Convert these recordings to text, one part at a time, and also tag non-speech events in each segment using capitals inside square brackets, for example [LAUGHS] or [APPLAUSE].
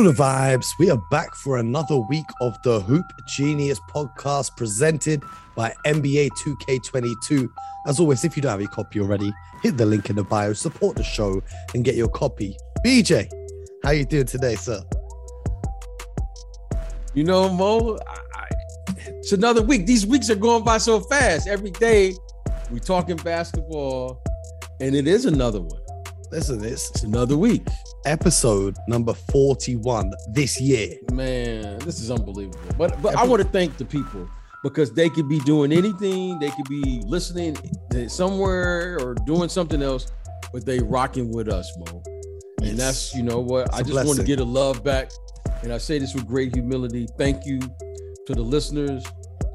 The vibes. We are back for another week of the Hoop Genius podcast presented by NBA 2K22. As always, if you don't have your copy already, hit the link in the bio, support the show, and get your copy. BJ, how you doing today, sir? You know, Mo, I, I, it's another week. These weeks are going by so fast. Every day we talking basketball, and it is another one. Listen, it's, It's another week. episode number 41 this year. Man, this is unbelievable. But but I want to thank the people because they could be doing anything. They could be listening somewhere or doing something else, but they rocking with us, Mo. Yes. And that's you know what It's I just want to get a love back, and I say this with great humility. Thank you to the listeners,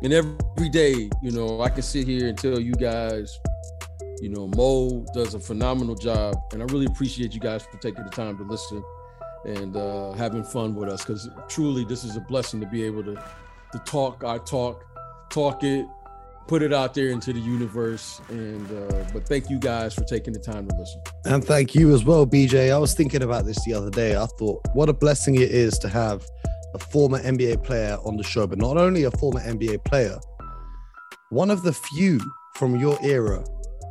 and every day, you know, I can sit here and tell you guys, you know, Mo does a phenomenal job, and I really appreciate you guys for taking the time to listen and uh, having fun with us because truly, this is a blessing to be able to to talk our talk, talk it, put it out there into the universe, and uh, but thank you guys for taking the time to listen. And thank you as well, BJ. I was thinking about this the other day. I thought, what a blessing it is to have a former NBA player on the show, but not only a former NBA player, one of the few from your era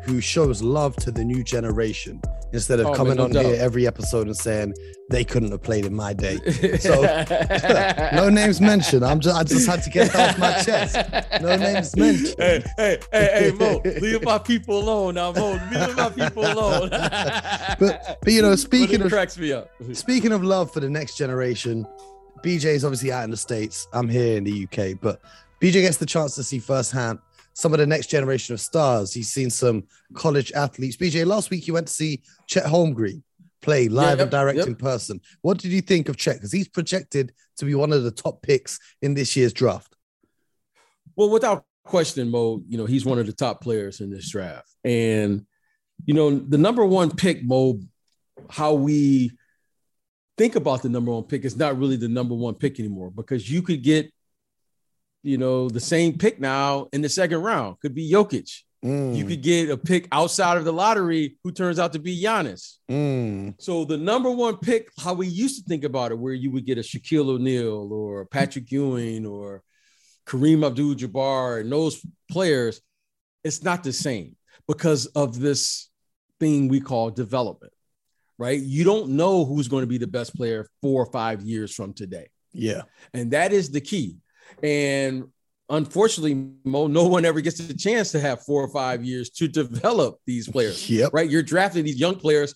who shows love to the new generation instead of Oh, man, coming no on doubt. here every episode and saying they couldn't have played in my day. [LAUGHS] So, [LAUGHS] no names mentioned. I'm just I just had to get that off my chest. No names mentioned. Hey, hey, hey, hey, Mo, leave my people alone now, Mo. Leave my people alone. [LAUGHS] But but you know, speaking of cracks me up. Speaking of love for the next generation, BJ is obviously out in the States. I'm here in the UK, but BJ gets the chance to see firsthand some of the next generation of stars. He's seen some college athletes. BJ, last week you went to see Chet Holmgren play live yep, and direct yep. in person. What did you think of Chet? Because he's projected to be one of the top picks in this year's draft. Well, without question, Mo, you know, he's one of the top players in this draft. And, you know, the number one pick, Mo, how we think about the number one pick is not really the number one pick anymore because you could get, you know, the same pick now in the second round. Could be Jokic. Mm, You could get a pick outside of the lottery who turns out to be Giannis. mm, So the number one pick, how we used to think about it, where you would get a Shaquille O'Neal or Patrick Ewing or Kareem Abdul-Jabbar and those players, it's not the same because of this thing we call development, right? You don't know who's going to be the best player four or five years from today. yeah. And that is the key. And unfortunately, Mo, no one ever gets a chance to have four or five years to develop these players Yep. right? You're drafting these young players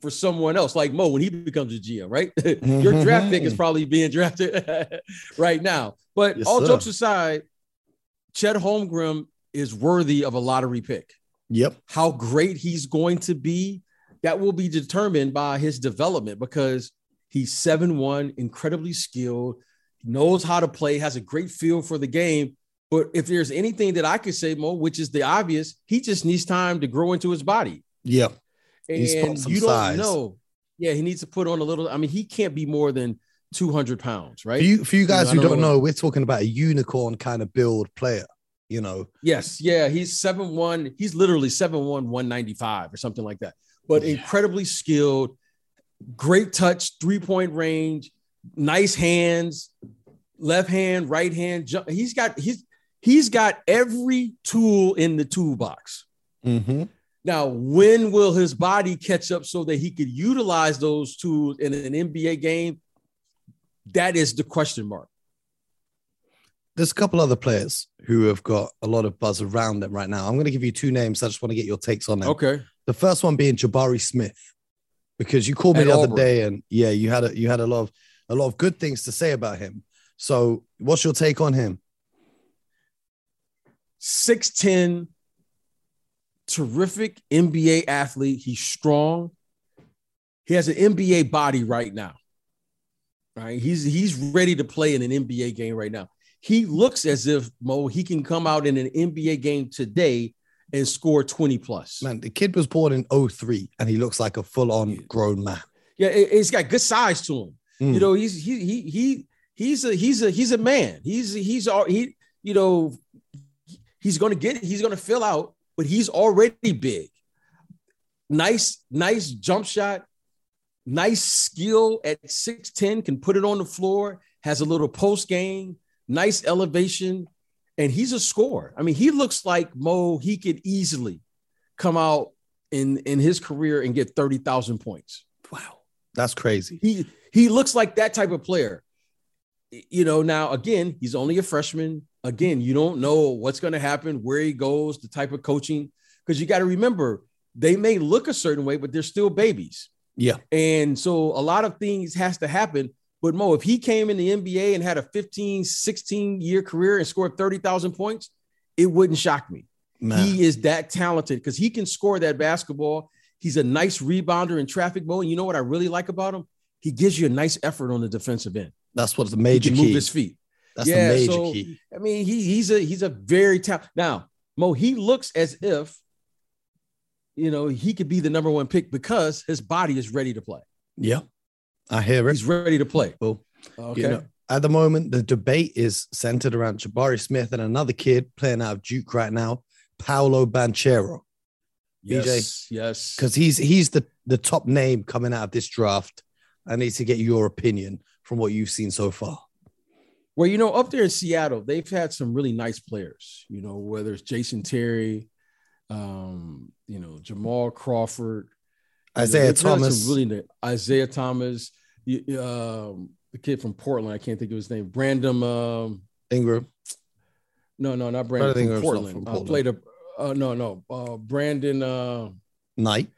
for someone else, like Mo when he becomes a GM, right? [LAUGHS] Your mm-hmm. draft pick is probably being drafted [LAUGHS] right now. But Yes, all sir. jokes aside, Chet Holmgren is worthy of a lottery pick. Yep. How great he's going to be, that will be determined by his development because he's 7-1, incredibly skilled, knows how to play, has a great feel for the game. But if there's anything that I could say, Mo, which is the obvious, he just needs time to grow into his body Yeah. And you don't size. know. Yeah, he needs to put on a little. I mean, he can't be more than 200 pounds, right? For you, for you guys I who don't know. know, we're talking about a unicorn kind of build player. You know, yes, yeah, he's seven one. He's literally seven one, 195 or something like that. But Yeah. incredibly skilled, great touch, three point range, nice hands, left hand, right hand. Jump. He's got he's he's got every tool in the toolbox. Mm-hmm. Now, when will his body catch up so that he could utilize those tools in an NBA game? That is the question mark. there's a couple other players who have got a lot of buzz around them right now. I'm going to give you two names. I just want to get your takes on them. Okay. The first one being Jabari Smith, because you called me At the other day, and yeah, you had a, you had a lot of a lot of good things to say about him. So, what's your take on him? 6'10, terrific NBA athlete. He's strong. He has an NBA body right now. Right. He's he's ready to play in an NBA game right now. He looks as if Mo he can come out in an NBA game today and score 20 plus. Man, the kid was born in 03 and he looks like a full-on grown man. Yeah, it, has got good size to him. Mm. You know, he's he he he he's a he's a he's a man. He's he's all he you know he's gonna get he's gonna fill out, but he's already big. Nice, nice jump shot, nice skill at 6'10, can put it on the floor, has a little post game, nice elevation, and he's a scorer. I mean, he looks like Mo, he could easily come out in in his career and get 30,000 points. Wow. That's crazy. He he looks like that type of player. You know, now again, he's only a freshman. Again, you don't know what's going to happen, where he goes, the type of coaching because you got to remember they may look a certain way, but they're still babies. Yeah. And so a lot of things has to happen. But Mo, if he came in the NBA and had a 15, 16 year career and scored 30,000 points, it wouldn't shock me. Man. He is that talented because he can score that basketball. He's a nice rebounder in traffic mode. And you know what I really like about him? He gives you a nice effort on the defensive end. That's what's the major he key. Move his feet. That's yeah, the major so, key. I mean, he, he's a he's a very talented. Now, Mo, he looks as if you know he could be the number one pick because his body is ready to play. Yeah, I hear it. He's ready to play. Well, okay. You know, at the moment, the debate is centered around Jabari Smith and another kid playing out of Duke right now, Paolo Banchero. Yes, BJ, yes, because he's he's the the top name coming out of this draft. I need to get your opinion from what you've seen so far. Well, you know, up there in Seattle, they've had some really nice players. You know, whether it's Jason Terry, um, you know, Jamal Crawford, Isaiah know, Thomas, really Isaiah Thomas, um, the kid from Portland. I can't think of his name. Brandon um, Ingram. No, no, not Brandon from Portland. from Portland. Uh, played a uh, no, no, uh, Brandon uh, Knight,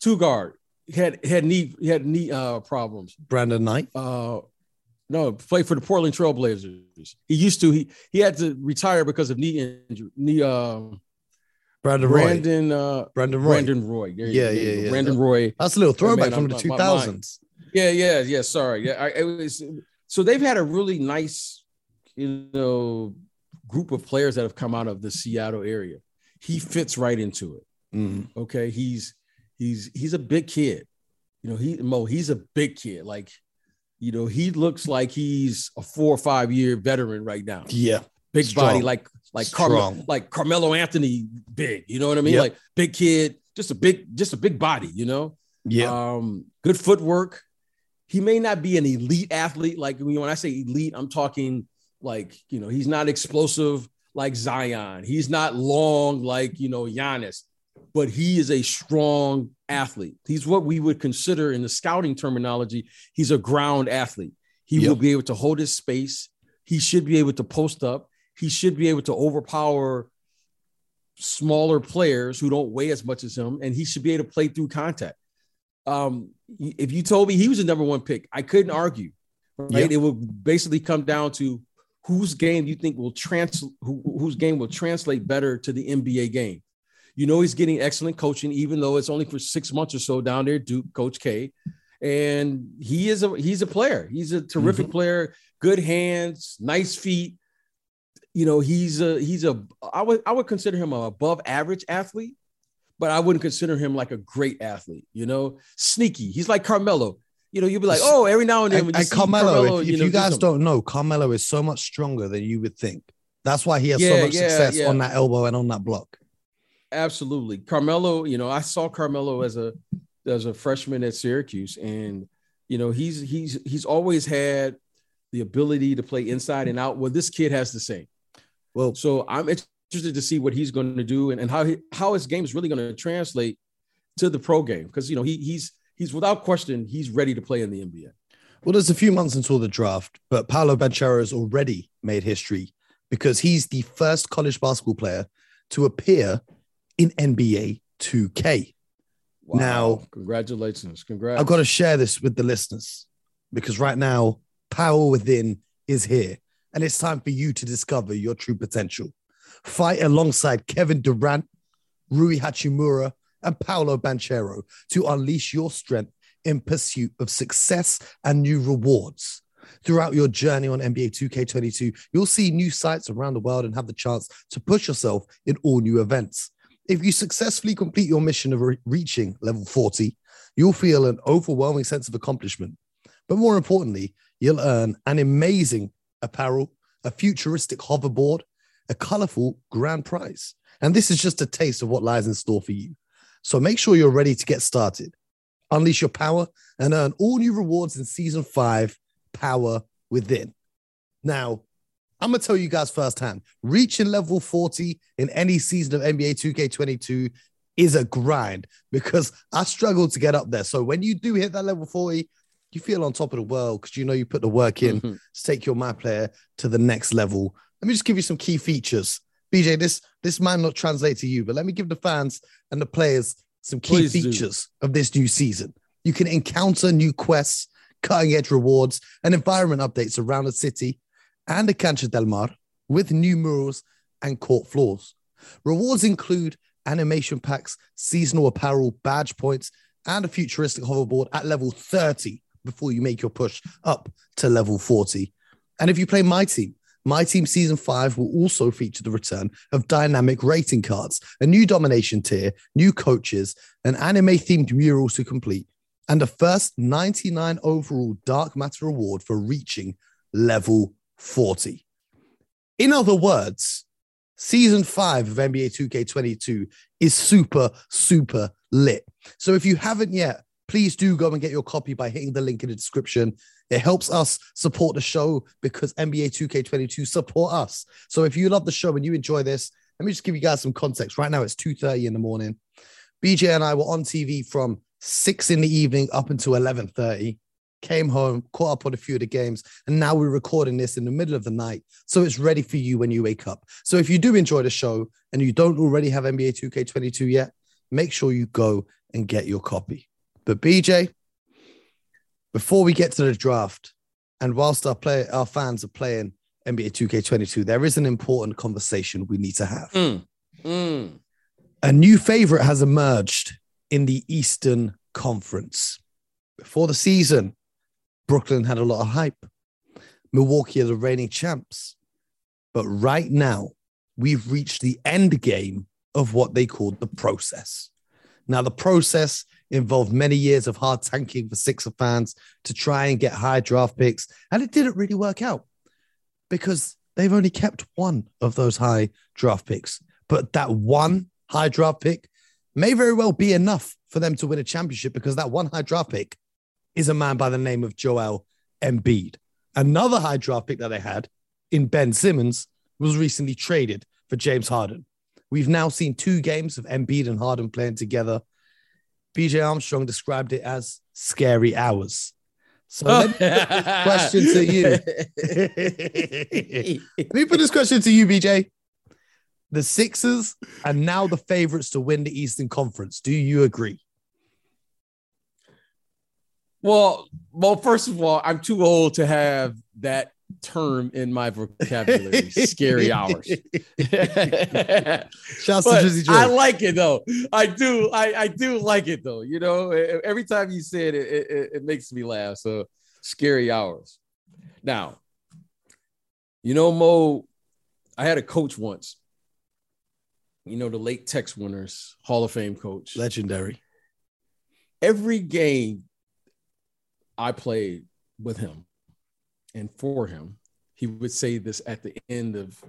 two guard. He had had knee he had knee uh, problems. Brandon Knight. Uh, no, played for the Portland Trailblazers. He used to. He he had to retire because of knee injury. Knee. Uh, Brandon Roy. Brandon. Uh, Brandon Roy. Brandon Roy. There yeah, yeah, yeah. Brandon Roy. That's a little throwback oh, man, from the two thousands. Yeah, yeah, yeah. Sorry. Yeah, I, it was. So they've had a really nice, you know, group of players that have come out of the Seattle area. He fits right into it. Mm-hmm. Okay, he's he's he's a big kid. You know, he Mo, he's a big kid. Like, you know, he looks like he's a four or five year veteran right now. Yeah, big Strong. body, like like Carmelo, like Carmelo Anthony, big. You know what I mean? Yep. Like big kid, just a big, just a big body. You know? Yeah. Um, good footwork. He may not be an elite athlete. Like when I say elite, I'm talking like you know he's not explosive like Zion. He's not long like you know Giannis, but he is a strong athlete. He's what we would consider in the scouting terminology. He's a ground athlete. He yep. will be able to hold his space. He should be able to post up he should be able to overpower smaller players who don't weigh as much as him, and he should be able to play through contact. Um, if you told me he was a number one pick, I couldn't argue. Right? Yep. It would basically come down to whose game you think will trans who, whose game will translate better to the NBA game. You know he's getting excellent coaching, even though it's only for six months or so down there. Duke, Coach K, and he is a he's a player. He's a terrific mm-hmm. player, good hands, nice feet you know, he's a he's a I would I would consider him a above average athlete, but I wouldn't consider him like a great athlete. You know, sneaky. He's like Carmelo. You know, you'd be like, oh, every now and then. When you and Carmelo, Carmelo, if, if you, know, you guys do not know, Carmelo is so much stronger than you would think. That's why he has yeah, so much yeah, success yeah. on that elbow and on that block. Absolutely, Carmelo. You know, I saw Carmelo as a as a freshman at Syracuse, and you know, he's he's he's always had the ability to play inside and out. Well, this kid has the same. Well, so I'm interested to see what he's going to do and, and how he, how his game is really going to translate to the pro game because you know he he's he's without question he's ready to play in the NBA. Well, there's a few months until the draft, but Paolo Banchero has already made history because he's the first college basketball player to appear in NBA 2K. Wow. Now, congratulations. Congrats. I've got to share this with the listeners because right now, Power Within is here and it's time for you to discover your true potential. Fight alongside Kevin Durant, Rui Hachimura, and Paolo Banchero to unleash your strength in pursuit of success and new rewards. Throughout your journey on NBA 2K22, you'll see new sites around the world and have the chance to push yourself in all new events. If you successfully complete your mission of re- reaching level 40, you'll feel an overwhelming sense of accomplishment. But more importantly, you'll earn an amazing apparel, a futuristic hoverboard, a colorful grand prize. And this is just a taste of what lies in store for you. So make sure you're ready to get started. Unleash your power and earn all new rewards in season five, Power Within. Now, I'm gonna tell you guys firsthand, reaching level 40 in any season of NBA 2K22 is a grind because I struggle to get up there. So when you do hit that level 40, you feel on top of the world because you know you put the work in Mhm. to take your my player to the next level. Let me just give you some key features. BJ, this this might not translate to you, but let me give the fans and the players some key Please do. features of this new season. You can encounter new quests, cutting edge rewards, and environment updates around the city and the Cancha del Mar with new murals and court floors. Rewards include animation packs, seasonal apparel, badge points, and a futuristic hoverboard at level 30 before you make your push up to level 40. And if you play My Team, My Team Season 5 will also feature the return of dynamic rating cards, a new domination tier, new coaches, an anime themed mural to complete, and the first 99 overall Dark Matter award for reaching level 40. In other words, season five of NBA 2K22 is super, super lit. So if you haven't yet, please do go and get your copy by hitting the link in the description. It helps us support the show because NBA 2K22 support us. So if you love the show and you enjoy this, let me just give you guys some context. Right now it's 2:30 in the morning. BJ and I were on TV from 6 in the evening up until 11:30. Came home, caught up on a few of the games, and now we're recording this in the middle of the night. So it's ready for you when you wake up. So if you do enjoy the show and you don't already have NBA 2K22 yet, make sure you go and get your copy. But BJ, before we get to the draft, and whilst our play our fans are playing NBA 2K22, there is an important conversation we need to have. Mm. Mm. A new favorite has emerged in the Eastern Conference. Before the season, Brooklyn had a lot of hype. Milwaukee are the reigning champs. But right now, we've reached the end game of what they called the process. Now, the process involved many years of hard tanking for Sixer fans to try and get high draft picks, and it didn't really work out because they've only kept one of those high draft picks. But that one high draft pick may very well be enough for them to win a championship because that one high draft pick is a man by the name of Joel Embiid. Another high draft pick that they had in Ben Simmons was recently traded for James Harden. We've now seen two games of Embiid and Harden playing together. BJ Armstrong described it as scary hours. So oh. let me put this question to you. [LAUGHS] Let me put this question to you, BJ. The Sixers are now the favorites to win the Eastern Conference. Do you agree? Well, well, first of all, I'm too old to have that term in my vocabulary. Scary hours. [LAUGHS] Shouts to Drizzy I like it though. I do. I, I do like it though. You know, every time you say it, it, it, it makes me laugh. So scary hours. Now, you know, Mo, I had a coach once. You know, the late Tex Winters, Hall of Fame coach. Legendary. Every game I played with him and for him, he would say this at the end of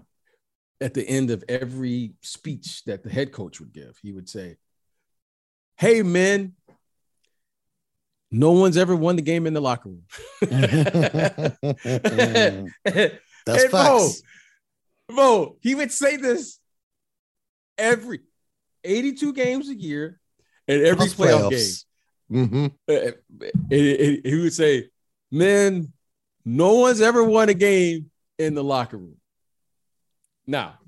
at the end of every speech that the head coach would give. He would say, "Hey men, no one's ever won the game in the locker room." [LAUGHS] That's And facts. Mo, he would say this every 82 games a year and every playoff game. playoffs. And- and he would say, "Man, no one's ever won a game in the locker room." Now,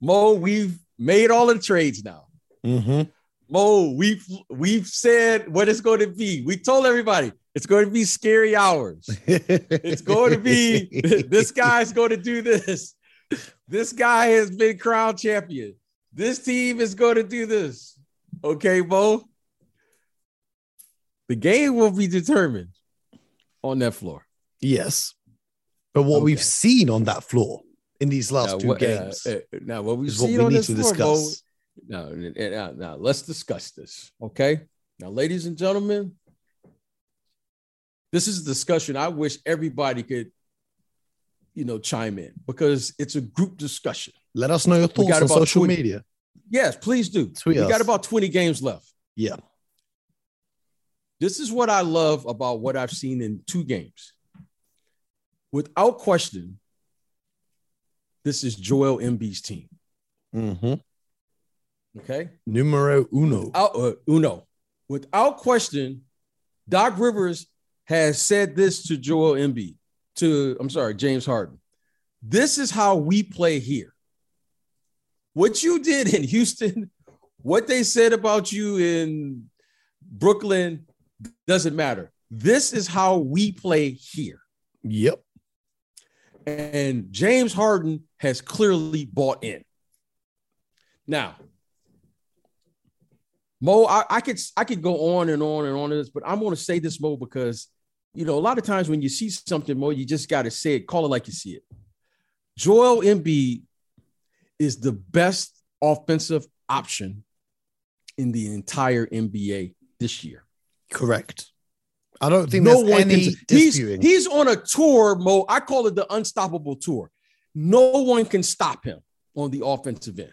Mo, we've made all the trades now. Mhm. Mo, we've we've said what it's going to be. We told everybody it's going to be scary hours. It's going to be [LAUGHS] this guy's going to do this. This guy has been crown champion. This team is going to do this. Okay, Mo. The game will be determined on that floor. Yes. But what we've seen on that floor in these last Now, two what- uh, games uh, now, what we've is what we on need this to floor, discuss. Now, now, now, let's discuss this. Okay. Now, ladies and gentlemen, this is a discussion I wish everybody could, you know, chime in because it's a group discussion. Let us know your thoughts on social 20 media. Yes, please do. Tweet we us. got about 20 games left. Yeah. This is what I love about what I've seen in two games. Without question, this is Joel Embiid's team. Mm-hmm. Okay. Numero uno. Out, uh, uno. Without question, Doc Rivers has said this to Joel Embiid, to, I'm sorry, James Harden. This is how we play here. What you did in Houston, [LAUGHS] what they said about you in Brooklyn doesn't matter. This is how we play here. Yep. And James Harden has clearly bought in. Now, Mo, I, I, could I could go on and on and on this, but I'm going to say this, Mo, because you know a lot of times when you see something, Mo, you just got to say it, call it like you see it. Joel Embiid is the best offensive option in the entire NBA this year. Correct. I don't think no one any can, he's, he's on a tour, Mo. I call it the unstoppable tour. No one can stop him on the offensive end.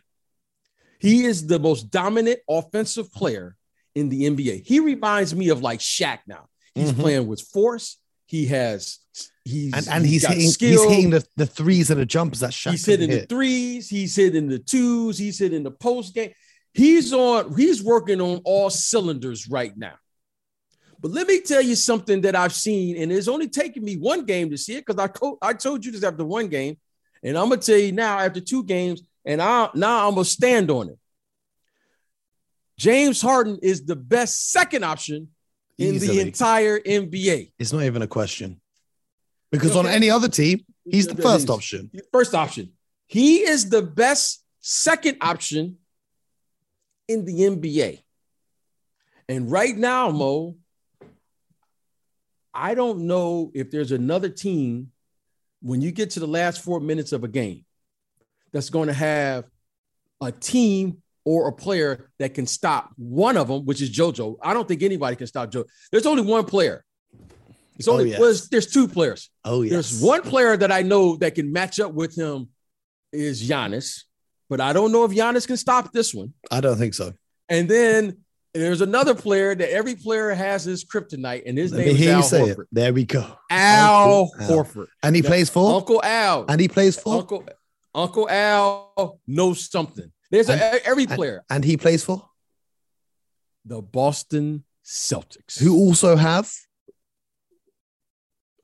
He is the most dominant offensive player in the NBA. He reminds me of like Shaq now. He's mm-hmm. playing with force. He has he's and, and he's, he's hitting, skill. he's hitting the, the threes and the jumpers that Shaq He's hitting hit. the threes, he's hitting the twos, he's hitting the post game. He's on, he's working on all cylinders right now. But let me tell you something that I've seen, and it's only taken me one game to see it because I, co- I told you this after one game, and I'm gonna tell you now after two games, and I now I'm gonna stand on it. James Harden is the best second option in Easily. the entire NBA. It's not even a question. Because okay. on any other team, he's the first option. First option. He is the best second option in the NBA. And right now, Mo, I don't know if there's another team when you get to the last four minutes of a game that's going to have a team or a player that can stop one of them, which is JoJo. I don't think anybody can stop Joe. There's only one player. It's only oh, yes. well, there's two players. Oh yes. There's one player that I know that can match up with him is Giannis, but I don't know if Giannis can stop this one. I don't think so. And then there's another player that every player has his kryptonite, and his Let name is Al Horford. It. There we go. Al Uncle Horford. Al. And he now, plays for Uncle Al. And he plays for Uncle Uncle Al knows something. There's and, a, every player. And, and he plays for the Boston Celtics. Who also have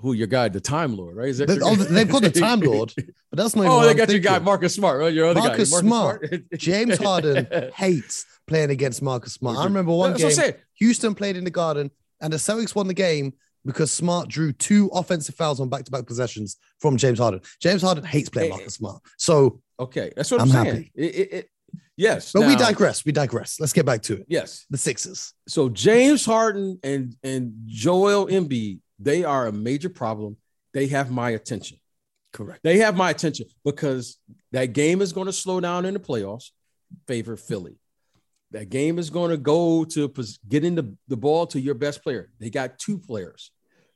who your guy, the Time Lord, right? Is that they, oh, they've got the [LAUGHS] Time Lord, but that's not. oh, they I'm got thinking. your guy Marcus Smart, right? Your other Marcus guy, Marcus Smart. Smart. [LAUGHS] James Harden [LAUGHS] hates playing against Marcus Smart. I remember one that's game Houston played in the Garden, and the Celtics won the game because Smart drew two offensive fouls on back-to-back possessions from James Harden. James Harden hates playing eh, Marcus Smart, so okay, that's what I'm, I'm saying. It, it, it, yes, but now, we digress. We digress. Let's get back to it. Yes, the Sixers. So James Harden and and Joel Embiid, they are a major problem they have my attention. Correct. They have my attention because that game is going to slow down in the playoffs, favor Philly. That game is going to go to getting the, the ball to your best player. They got two players.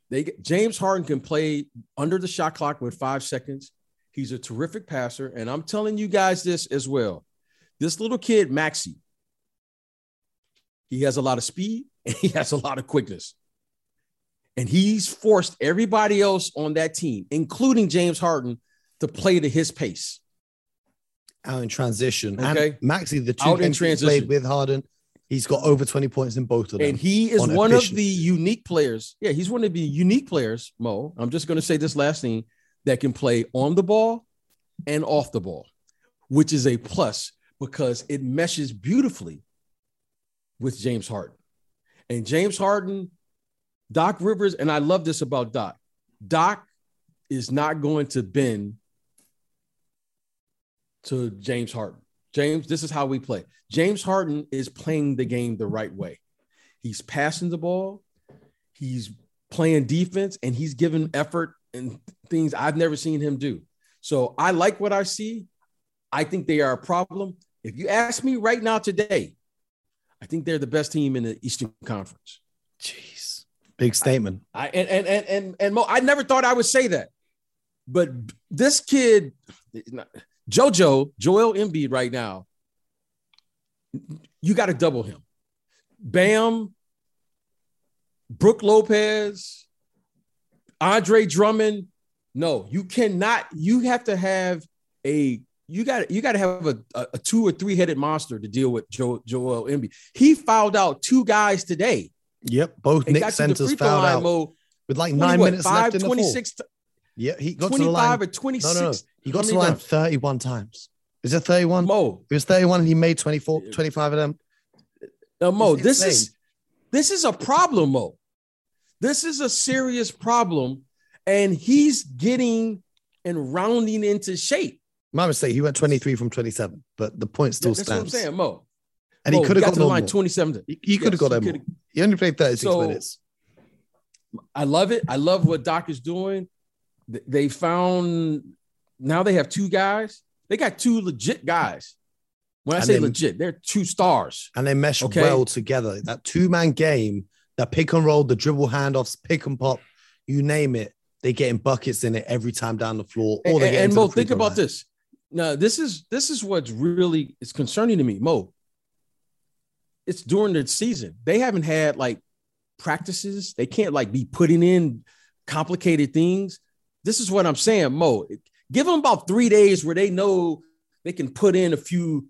They James Harden can play under the shot clock with five seconds. He's a terrific passer, and I'm telling you guys this as well. This little kid, Maxey, he has a lot of speed and he has a lot of quickness. And he's forced everybody else on that team, including James Harden, to play to his pace. Out in transition. Okay. And Maxey, the two Out games he played with Harden, he's got over 20 points in both of them. And he is on one efficiency. of the unique players. Yeah, he's one of the unique players, Mo. I'm just going to say this last thing that can play on the ball and off the ball, which is a plus because it meshes beautifully with James Harden. And James Harden Doc Rivers, and I love this about Doc. Doc is not going to bend to James Harden. James, this is how we play. James Harden is playing the game the right way. He's passing the ball, he's playing defense, and he's giving effort and things I've never seen him do. So I like what I see. I think they are a problem. If you ask me right now today, I think they're the best team in the Eastern Conference. Jeez. Big statement. I, I and, and and and and Mo, I never thought I would say that, but this kid, JoJo Joel Embiid, right now, you got to double him. Bam Brook Lopez, Andre Drummond. No, you cannot. You have to have a you got you got to have a, a, two or three headed monster to deal with Joe, Joel Embiid. He fouled out two guys today. Yep, both Nick centers fouled out with like nine what, minutes five, left in 26 the yeah, he got 25 to the line. or 26. No, no, no. He got to the line times? 31 times. Is it 31? Mo. It was 31 and he made 24, 25 of them. No, Mo, this is this is a problem, Mo. This is a serious problem. And he's getting and rounding into shape. My mistake. He went 23 from 27, but the point still yeah, that's stands. That's what I'm saying, Mo. And Mo, he could have got, got the line 27. He, he could have yes, got him. He only played 36 so, minutes. I love it. I love what Doc is doing. They found now they have two guys. They got two legit guys. When I and say they, legit, they're two stars. And they mesh okay? well together. That two man game, that pick and roll, the dribble handoffs, pick and pop, you name it, they getting buckets in it every time down the floor. Or they and, and Mo, think about line. this. Now, this is this is what's really is concerning to me, Mo. It's during the season. They haven't had like practices. They can't like be putting in complicated things. This is what I'm saying, Mo. Give them about three days where they know they can put in a few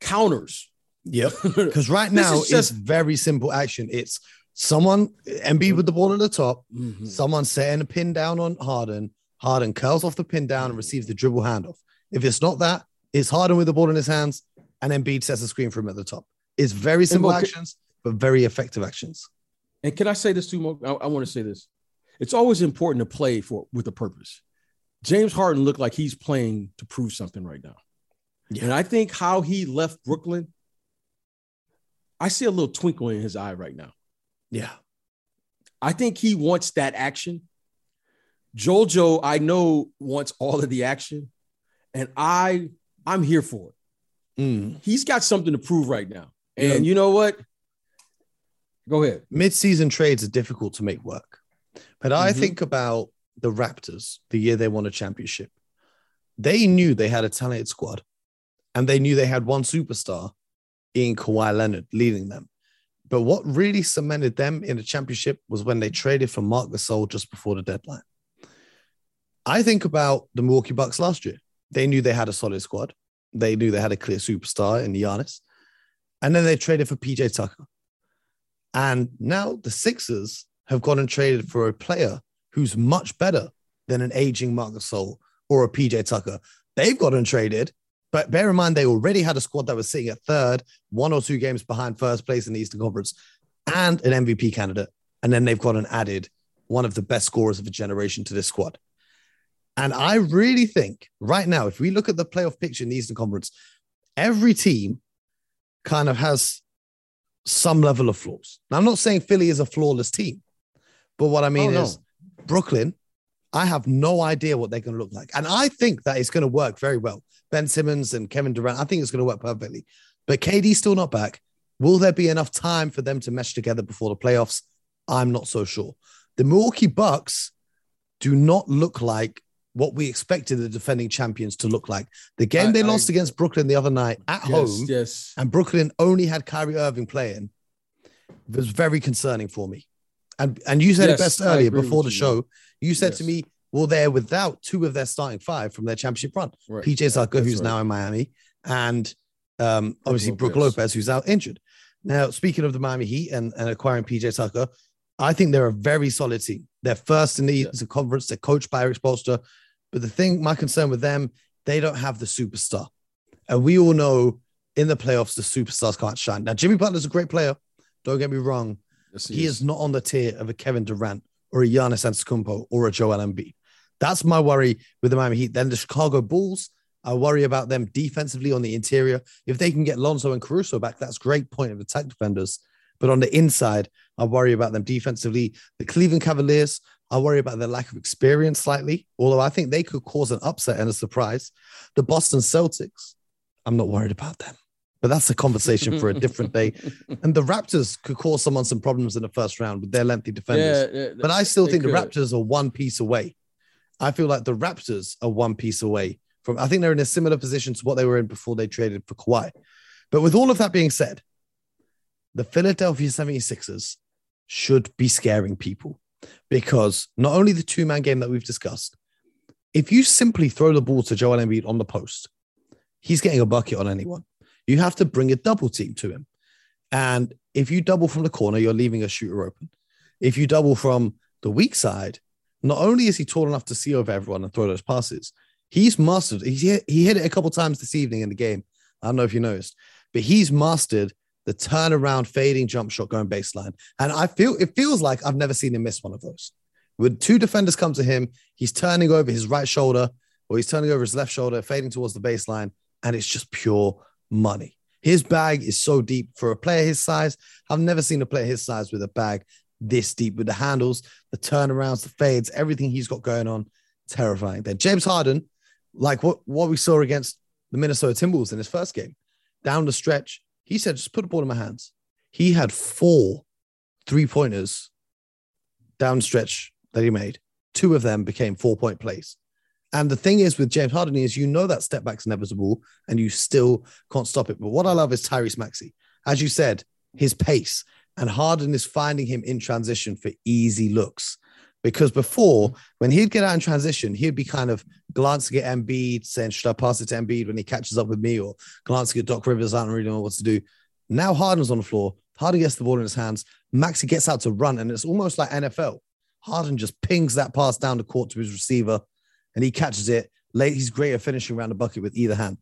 counters. Yep. [LAUGHS] Because right now just... it's very simple action. It's someone Embiid with the ball at the top, mm-hmm. someone setting a pin down on Harden. Harden curls off the pin down and receives the dribble handoff. If it's not that, it's Harden with the ball in his hands, and Embiid sets a screen for him at the top. It's very simple actions, but very effective actions. And can I say this too, Mo? I, I want to say this. It's always important to play for with a purpose. James Harden looked like he's playing to prove something right now. Yeah. And I think how he left Brooklyn, I see a little twinkle in his eye right now. Yeah. I think he wants that action. Jojo, I know, wants all of the action, and I I'm here for it. Mm. He's got something to prove right now. And yeah. you know what? Go ahead. Mid-season trades are difficult to make work. But mm-hmm. I think about the Raptors the year they won a championship. They knew they had a talented squad and they knew they had one superstar in Kawhi Leonard leading them. But what really cemented them in the championship was when they traded for Marc Gasol just before the deadline. I think about the Milwaukee Bucks last year. They knew they had a solid squad. They knew they had a clear superstar in Giannis. And then they traded for PJ Tucker. And now the Sixers have gone and traded for a player who's much better than an aging Marc Gasol or a PJ Tucker. They've gone and traded, but bear in mind they already had a squad that was sitting at third, one or two games behind first place in the Eastern Conference, and an MVP candidate. And then they've gone and added one of the best scorers of a generation to this squad. And I really think right now, if we look at the playoff picture in the Eastern Conference, every team kind of has some level of flaws. Now, I'm not saying Philly is a flawless team, but what I mean oh, no. is Brooklyn, I have no idea what they're going to look like. And I think that it's going to work very well. Ben Simmons and Kevin Durant, I think it's going to work perfectly. But KD's still not back. Will there be enough time for them to mesh together before the playoffs? I'm not so sure. The Milwaukee Bucks do not look like what we expected the defending champions to look like. The game I, they lost I, against Brooklyn the other night at yes, home, yes, and Brooklyn only had Kyrie Irving playing, was very concerning for me. And and you said yes, it best earlier before the you, show. You said yes. to me, "Well, they're without two of their starting five from their championship run: right. PJ Tucker, who's right. now in Miami, and um, obviously Brook Lopez, who's out injured." Now, speaking of the Miami Heat and, and acquiring PJ Tucker, I think they're a very solid team. They're first in the yeah. conference. They're coached by Erik Spoelstra. But the thing, my concern with them, they don't have the superstar. And we all know in the playoffs, the superstars can't shine. Now, Jimmy Butler's a great player. Don't get me wrong. Yes, he, he is. is. not on the tier of a Kevin Durant or a Giannis Antetokounmpo or a Joel Embiid. That's my worry with the Miami Heat. Then the Chicago Bulls, I worry about them defensively on the interior. If they can get Lonzo and Caruso back, that's great point of attack defenders. But on the inside, I worry about them defensively. The Cleveland Cavaliers, I worry about their lack of experience slightly, although I think they could cause an upset and a surprise. The Boston Celtics, I'm not worried about them. But that's a conversation for a different day. [LAUGHS] And the Raptors could cause someone some problems in the first round with their lengthy defenders. Yeah, yeah, but I still think could. the Raptors are one piece away. I feel like the Raptors are one piece away from. I think they're in a similar position to what they were in before they traded for Kawhi. But with all of that being said, the Philadelphia 76ers should be scaring people because not only the two man game that we've discussed, if you simply throw the ball to Joel Embiid on the post, he's getting a bucket on anyone. You have to bring a double team to him. And if you double from the corner, you're leaving a shooter open. If you double from the weak side, not only is he tall enough to see over everyone and throw those passes, he's mastered. He hit, he hit it a couple times this evening in the game. I don't know if you noticed, but he's mastered the turnaround fading jump shot going baseline. And I feel it feels like I've never seen him miss one of those. When two defenders come to him, he's turning over his right shoulder or he's turning over his left shoulder, fading towards the baseline, and it's just pure money. His bag is so deep for a player his size. I've never seen a player his size with a bag this deep with the handles, the turnarounds, the fades, everything he's got going on. Terrifying. Then James Harden, like what, what we saw against the Minnesota Timberwolves in his first game, down the stretch, he said, just put the ball in my hands. He had four three pointers down stretch that he made. Two of them became four point plays. And the thing is with James Harden is you know that step back's inevitable and you still can't stop it. But what I love is Tyrese Maxey. As you said, his pace and Harden is finding him in transition for easy looks. Because before, when he'd get out in transition, he'd be kind of glancing at Embiid, saying, Should I pass it to Embiid when he catches up with me? Or glancing at Doc Rivers, I don't really know what to do. Now Harden's on the floor. Harden gets the ball in his hands. Maxey gets out to run, and it's almost like NFL. Harden just pings that pass down the court to his receiver and he catches it late. He's great at finishing around the bucket with either hand.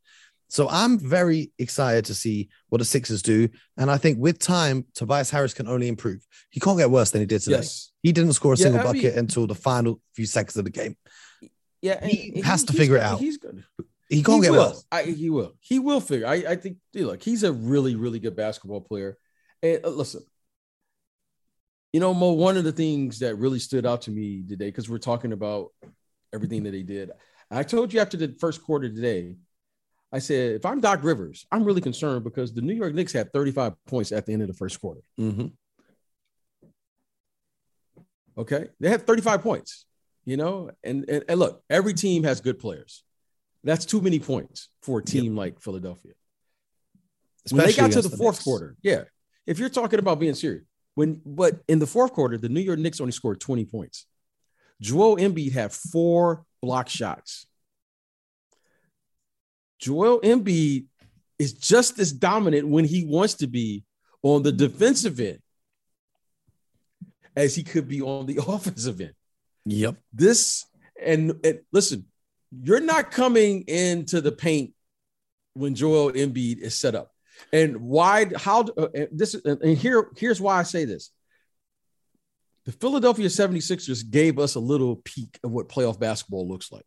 So I'm very excited to see what the Sixers do. And I think with time, Tobias Harris can only improve. He can't get worse than he did today. Yes. He didn't score a yeah, single bucket until the final few seconds of the game. Yeah, he has to figure it out. He's good. He can't he get will. worse. I, he will. He will figure. I, I think. Look, he's a really, really good basketball player. And uh, listen, you know, Mo. One of the things that really stood out to me today, because we're talking about everything that he did. I told you after the first quarter today, I said, if I'm Doc Rivers, I'm really concerned because the New York Knicks had 35 points at the end of the first quarter. Mm-hmm. Okay. They had 35 points, you know, and, and, and, look, every team has good players. That's too many points for a team yep. like Philadelphia. Especially when they got to the, the fourth Knicks. quarter, yeah. If you're talking about being serious, when but in the fourth quarter, the New York Knicks only scored 20 points. Joel Embiid had four block shots. Joel Embiid is just as dominant when he wants to be on the defensive end as he could be on the [LAUGHS] offensive end. Yep. This and, and listen, you're not coming into the paint when Joel Embiid is set up. And why? How? Uh, this and here here's why I say this the Philadelphia 76ers gave us a little peek of what playoff basketball looks like.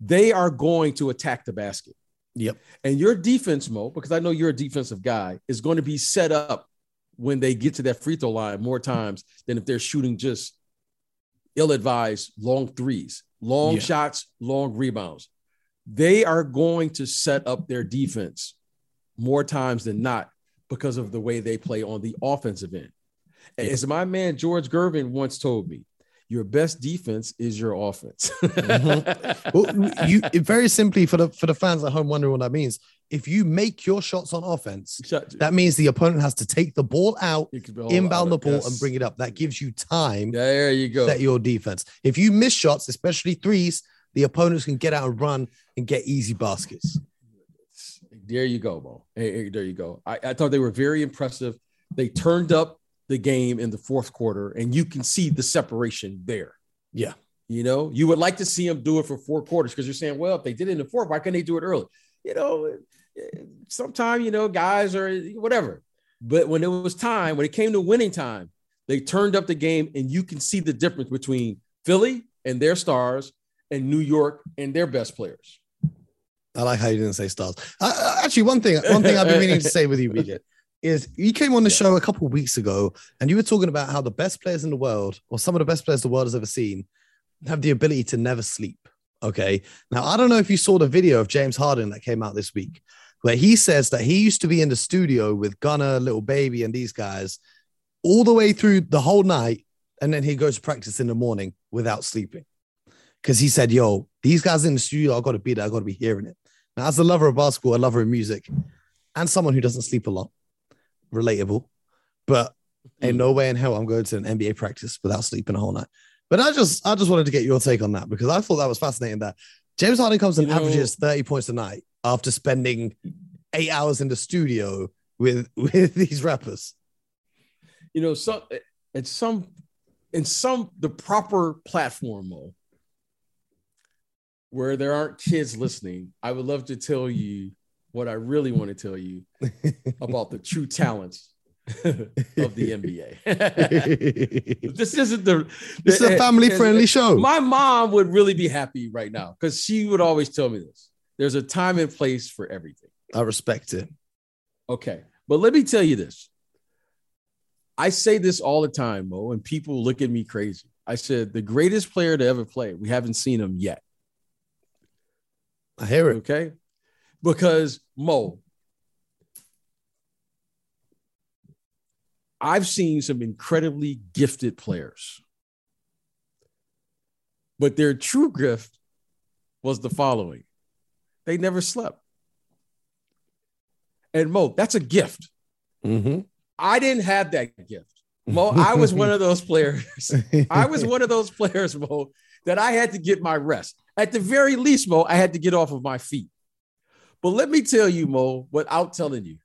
They are going to attack the basket. Yep. And your defense, Mo, because I know you're a defensive guy, is going to be set up when they get to that free throw line more times than if they're shooting just ill-advised long threes, long yeah. shots, long rebounds. They are going to set up their defense more times than not because of the way they play on the offensive end. As my man George Gervin once told me, your best defense is your offense. [LAUGHS] mm-hmm. well, you very simply for the for the fans at home wondering what that means. If you make your shots on offense, that means the opponent has to take the ball out, inbound the ball, yes. and bring it up. That gives you time. There you go. Set your defense. If you miss shots, especially threes, the opponents can get out and run and get easy baskets. There you go, Bo. Hey, there you go. I, I thought they were very impressive. They turned up the game in the fourth quarter, and you can see the separation there. Yeah. You know, you would like to see them do it for four quarters because you're saying, well, if they did it in the fourth, why couldn't they do it early? You know, sometimes, you know, guys are whatever. But when it was time, when it came to winning time, they turned up the game, and you can see the difference between Philly and their stars and New York and their best players. I like how you didn't say stars. Uh, actually, one thing, one thing I've been meaning to [LAUGHS] say with you, BJ, is you came on the yeah. show a couple of weeks ago and you were talking about how the best players in the world, or some of the best players the world has ever seen, have the ability to never sleep. Okay. Now, I don't know if you saw the video of James Harden that came out this week, where he says that he used to be in the studio with Gunna, Lil Baby, and these guys all the way through the whole night. And then he goes to practice in the morning without sleeping. Because he said, Yo, these guys in the studio, I got to be there. I got to be hearing it. Now, as a lover of basketball, a lover of music, and someone who doesn't sleep a lot, relatable. But in no way in hell I'm going to an NBA practice without sleeping a whole night. But I just I just wanted to get your take on that because I thought that was fascinating that James Harden comes and You know- averages 30 points a night after spending eight hours in the studio with [LAUGHS] with these rappers. you know, some at some in some the proper platform Mo, where there aren't kids listening, I would love to tell you what I really want to tell you [LAUGHS] about the true talents of the NBA. [LAUGHS] this isn't the This is a family friendly show. My mom would really be happy right now because she would always tell me this. There's a time and place for everything. I respect it. Okay. But let me tell you this. I say this all the time, Mo, and people look at me crazy. I said, the greatest player to ever play, we haven't seen him yet. I hear it. Okay. Because, Mo, I've seen some incredibly gifted players, but their true gift was the following they never slept. And Mo, that's a gift. Mhm. I didn't have that gift. Mo, I was one of those players. [LAUGHS] I was one of those players, Mo, that I had to get my rest. At the very least, Mo, I had to get off of my feet. But let me tell you, Mo, without telling you,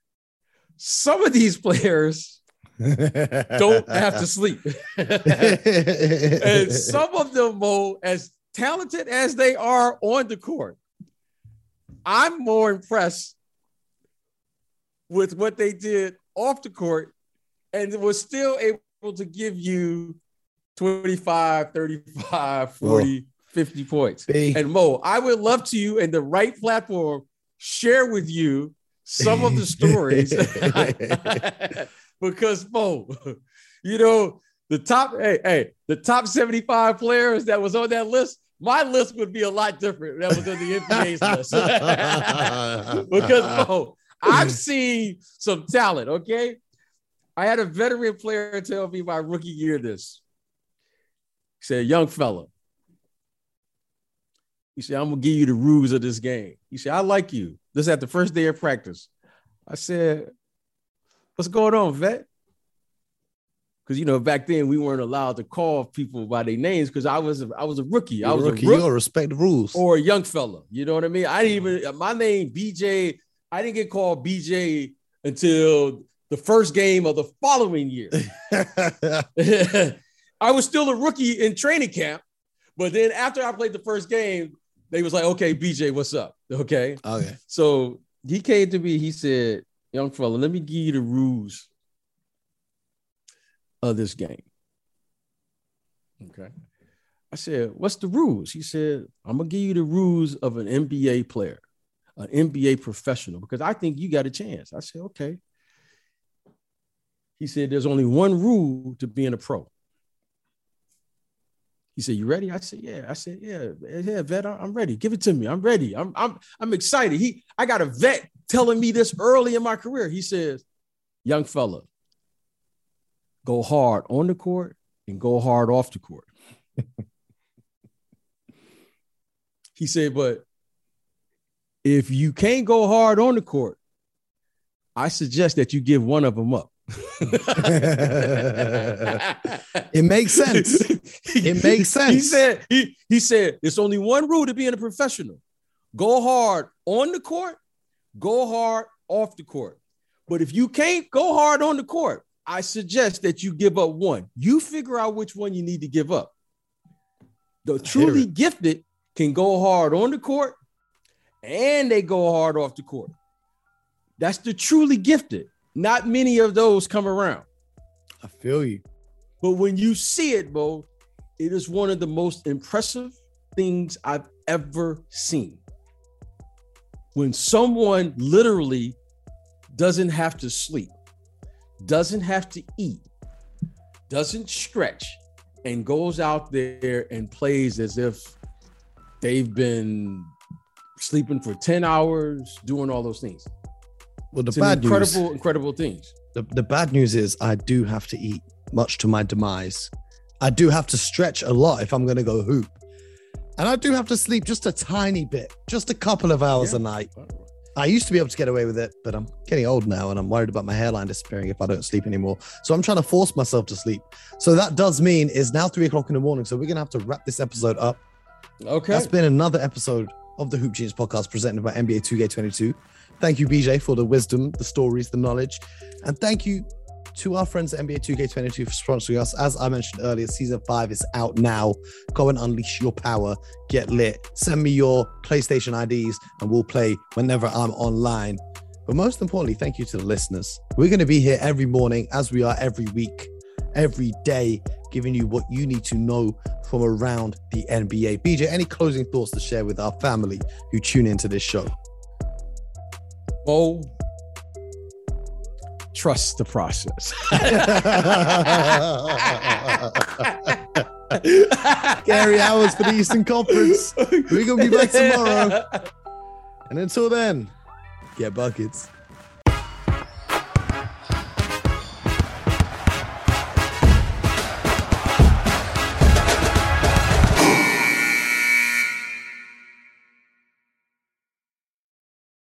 some of these players [LAUGHS] don't have to sleep. [LAUGHS] and some of them, Mo, as talented as they are on the court, I'm more impressed with what they did off the court and was still able to give you 25, 35, 40, 50 points. And Mo, I would love to you in the right platform share with you some of the stories [LAUGHS] because Mo, you know, the top hey, hey, the top 75 players that was on that list, my list would be a lot different that was on the NBA's list. [LAUGHS] because Mo, I've [LAUGHS] seen some talent, okay? I had a veteran player tell me my rookie year this. He said, young fella. He said, I'm gonna give you the rules of this game. He said, I like you. This at the first day of practice. I said, What's going on, vet? Because you know, back then we weren't allowed to call people by their names because I was a, I was a rookie. I You're was a a rookie. rookie You gotta respect the rules. or a young fella. You know what I mean? I didn't even mm-hmm. my name BJ. I didn't get called BJ until the first game of the following year. [LAUGHS] [LAUGHS] I was still a rookie in training camp, but then after I played the first game, they was like, "Okay, BJ, what's up?" Okay, okay. so he came to me. He said, "Young fella, let me give you the rules of this game." Okay. I said, "What's the rules?" He said, "I'm gonna give you the rules of an NBA player, an NBA professional, because I think you got a chance." I said, "Okay." He said, "There's only one rule to being a pro." He said, "You ready?" I said, "Yeah." I said, "Yeah, yeah, vet. I'm ready. Give it to me. I'm ready. I'm I'm I'm excited." He, I got a vet telling me this early in my career. He says, "Young fella, go hard on the court and go hard off the court." [LAUGHS] he said, "But if you can't go hard on the court, I suggest that you give one of them up." [LAUGHS] It makes sense. [LAUGHS] It makes sense. He said he he said it's only one rule to being a professional. Go hard on the court, go hard off the court. But if you can't go hard on the court, I suggest that you give up one. You figure out which one you need to give up. The truly gifted can go hard on the court and they go hard off the court. That's the truly gifted. Not many of those come around. I feel you. But when you see it, Mo, it is one of the most impressive things I've ever seen. When someone literally doesn't have to sleep, doesn't have to eat, doesn't stretch, and goes out there and plays as if they've been sleeping for 10 hours, doing all those things. Well, the It's bad incredible, news. incredible things. The, the bad news is I do have to eat, much to my demise. I do have to stretch a lot if I'm going to go hoop, and I do have to sleep just a tiny bit, just a couple of hours Yeah. a night. I used to be able to get away with it, but I'm getting old now and I'm worried about my hairline disappearing if I don't sleep anymore. So I'm trying to force myself to sleep. So that does mean it's now three o'clock in the morning. So we're going to have to wrap this episode up. Okay. That's been another episode of the Hoop Genius podcast presented by NBA 2K22. Thank you, BJ, for the wisdom, the stories, the knowledge. And thank you to our friends at NBA 2K22 for sponsoring us. As I mentioned earlier, season five is out now. Go and unleash your power, get lit. Send me your PlayStation IDs and we'll play whenever I'm online. But most importantly, thank you to the listeners. We're going to be here every morning, as we are every week, every day, giving you what you need to know from around the NBA. BJ, any closing thoughts to share with our family who tune into this show? Mo, Trust the process. [LAUGHS] Gary Hours for the Eastern Conference. We're going to be back tomorrow. And until then, get buckets.